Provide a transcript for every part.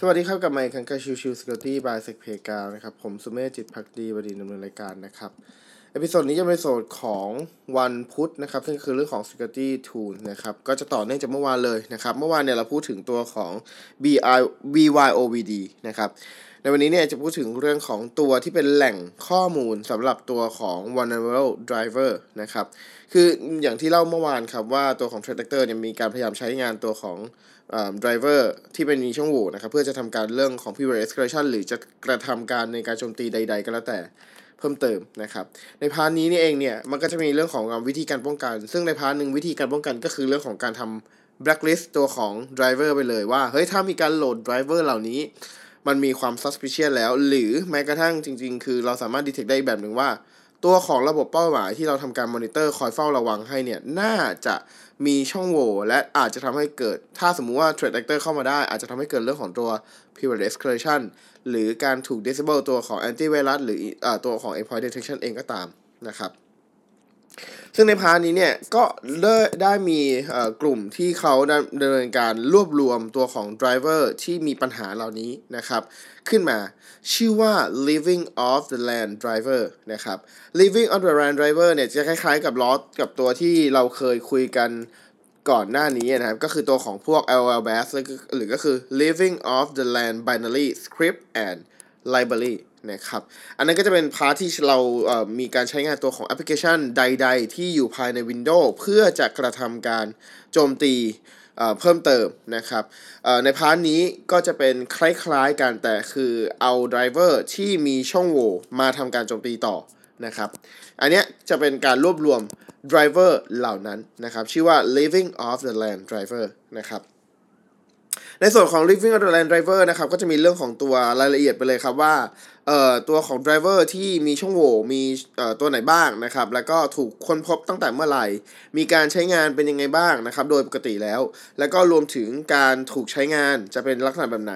สวัสดีครับกับไมค์คังกาชิวชิวสกิลตี้บายเซกเพกานะครับ ผมสุเมธจิตภักดีบดินทร์ดำเนินรายการนะครับ episode นี้จะเป็น episode ของวันพุธนะครับ ซึ่งคือเรื่องของ Security Tool นะครับ ก็จะต่อเนื่องจากเมื่อวานเลยนะครับ เมื่อวานเนี่ยเราพูดถึงตัวของ BI BYOVD นะครับ ในวันนี้เนี่ยจะพูดถึงเรื่องของตัวที่เป็นแหล่งข้อมูลสำหรับตัวของ vulnerable driver นะครับ คืออย่างที่เล่าเมื่อวานครับว่าตัวของ t r a d actor เนี่ยมีการพยายามใช้งานตัวของ driver ที่เป็นมีช่องโหว่นะครับเพื่อจะทำการเรื่องของ privilege escalation หรือจะกระทำการในการโจมตีใด ๆ ก็แล้วแต่เพิ่มเติมนะครับใน part นี้นี่เองเนี่ยมันก็จะมีเรื่องของวิธีการป้องกัน ซึ่งใน part หนึ่งวิธีการป้องกันก็คือเรื่องของการทำ blacklist ตัวของ driver ไปเลยว่าเฮ้ยถ้ามีการโหลด driver เหล่านี้ มันมีความ suspicious แล้ว หรือแม้กระทั่งจริง ๆ คือเราสามารถ detect ได้แบบหนึ่งว่า ตัวของระบบเป้าหมายที่เราทำการมอนิเตอร์คอยเฝ้าระวังให้เนี่ย น่าจะมีช่องโหว่และอาจจะทำให้เกิด ถ้าสมมุติว่า threat actor เข้ามาได้ อาจจะทำให้เกิดเรื่องของตัว privilege escalation หรือการถูก disable ตัวของ antivirus หรือตัวของ endpoint detection เองก็ตามนะครับ ซึ่งใน part นี้เนี่ยก็ได้ได้มีกลุ่มที่เขาดำเนินการรวบรวมตัวของ driver ที่มีปัญหาเหล่านี้นะครับ ขึ้นมาชื่อว่า living off the land driver นะครับ living off the land driver เนี่ยจะคล้ายๆกับล้อกับตัวที่เราเคยคุยกันก่อนหน้านี้นะครับ ก็คือตัวของพวก LOLBAS หรือก็คือ living off the land binary script and library นะครับ อันนั้นก็จะเป็น part ที่เรามีการใช้งานตัวของแอปพลิเคชันใด ๆ ที่อยู่ภายใน Windows เพื่อจะกระทำการโจมตีเพิ่มเติมนะครับใน part นี้ก็จะเป็นคล้ายๆกันแต่คือเอา driver ที่มีช่องโหว่มาทำการโจมตีต่อนะครับ อันนี้จะเป็นการรวบรวม driver เหล่านั้นนะครับ ชื่อว่า living off the land driver นะครับ ในส่วนของ living off the land driver นะครับก็จะมีเรื่องของตัวรายละเอียดไปเลยครับว่าเอ่อตัวของ driver ที่มีช่องโหว่มีเอ่อตัวไหนบ้างนะครับแล้วก็ถูกค้นพบตั้งแต่เมื่อไหร่ มีการใช้งานเป็นยังไงบ้างนะครับโดยปกติแล้ว แล้วก็รวมถึงการถูกใช้งานจะเป็นลักษณะแบบไหน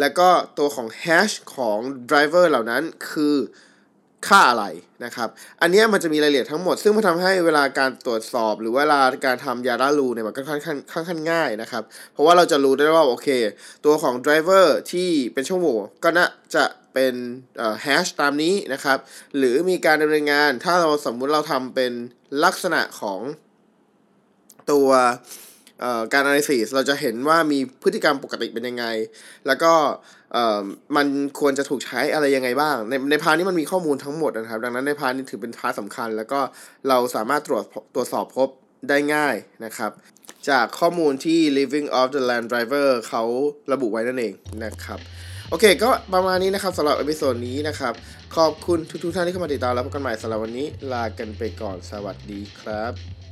แล้วก็ตัวของ hash ของ driver เหล่านั้นคือ ค่าอะไรนะครับ อันนี้มันจะมีรายละเอียดทั้งหมด ซึ่งมันทำให้เวลาการตรวจสอบ หรือเวลาการทำยาดารูเนี่ยมันก็ค่อนข้างค่อนข้างง่ายนะครับ เพราะว่าเราจะรู้ได้ว่าโอเค ตัวของ driver ที่เป็นช่องโหว่ก็น่าจะเป็นแฮชตามนี้นะครับ หรือมีการดำเนินงานถ้าเราสมมุติเราทำเป็นลักษณะของตัว การ analysis เราจะเห็นว่ามีพฤติกรรมปกติเป็นยังไง แล้วก็มันควรจะถูกใช้อะไรยังไงบ้าง ในใน part นี้มันมีข้อมูลทั้งหมดนะครับ ดังนั้นใน part นี้ถือเป็น part สำคัญ แล้วก็เราสามารถตรวจตรวจสอบพบได้ง่ายนะครับ จากข้อมูลที่ living off the land driver เขาระบุไว้นั่นเองนะครับโอเค ก็ประมาณนี้นะครับสำหรับ episode นี้นะครับ ขอบคุณทุกๆท่านที่เข้ามาติดตามแล้วพบกันใหม่สำหรับวันนี้ ลากันไปก่อนสวัสดีครับ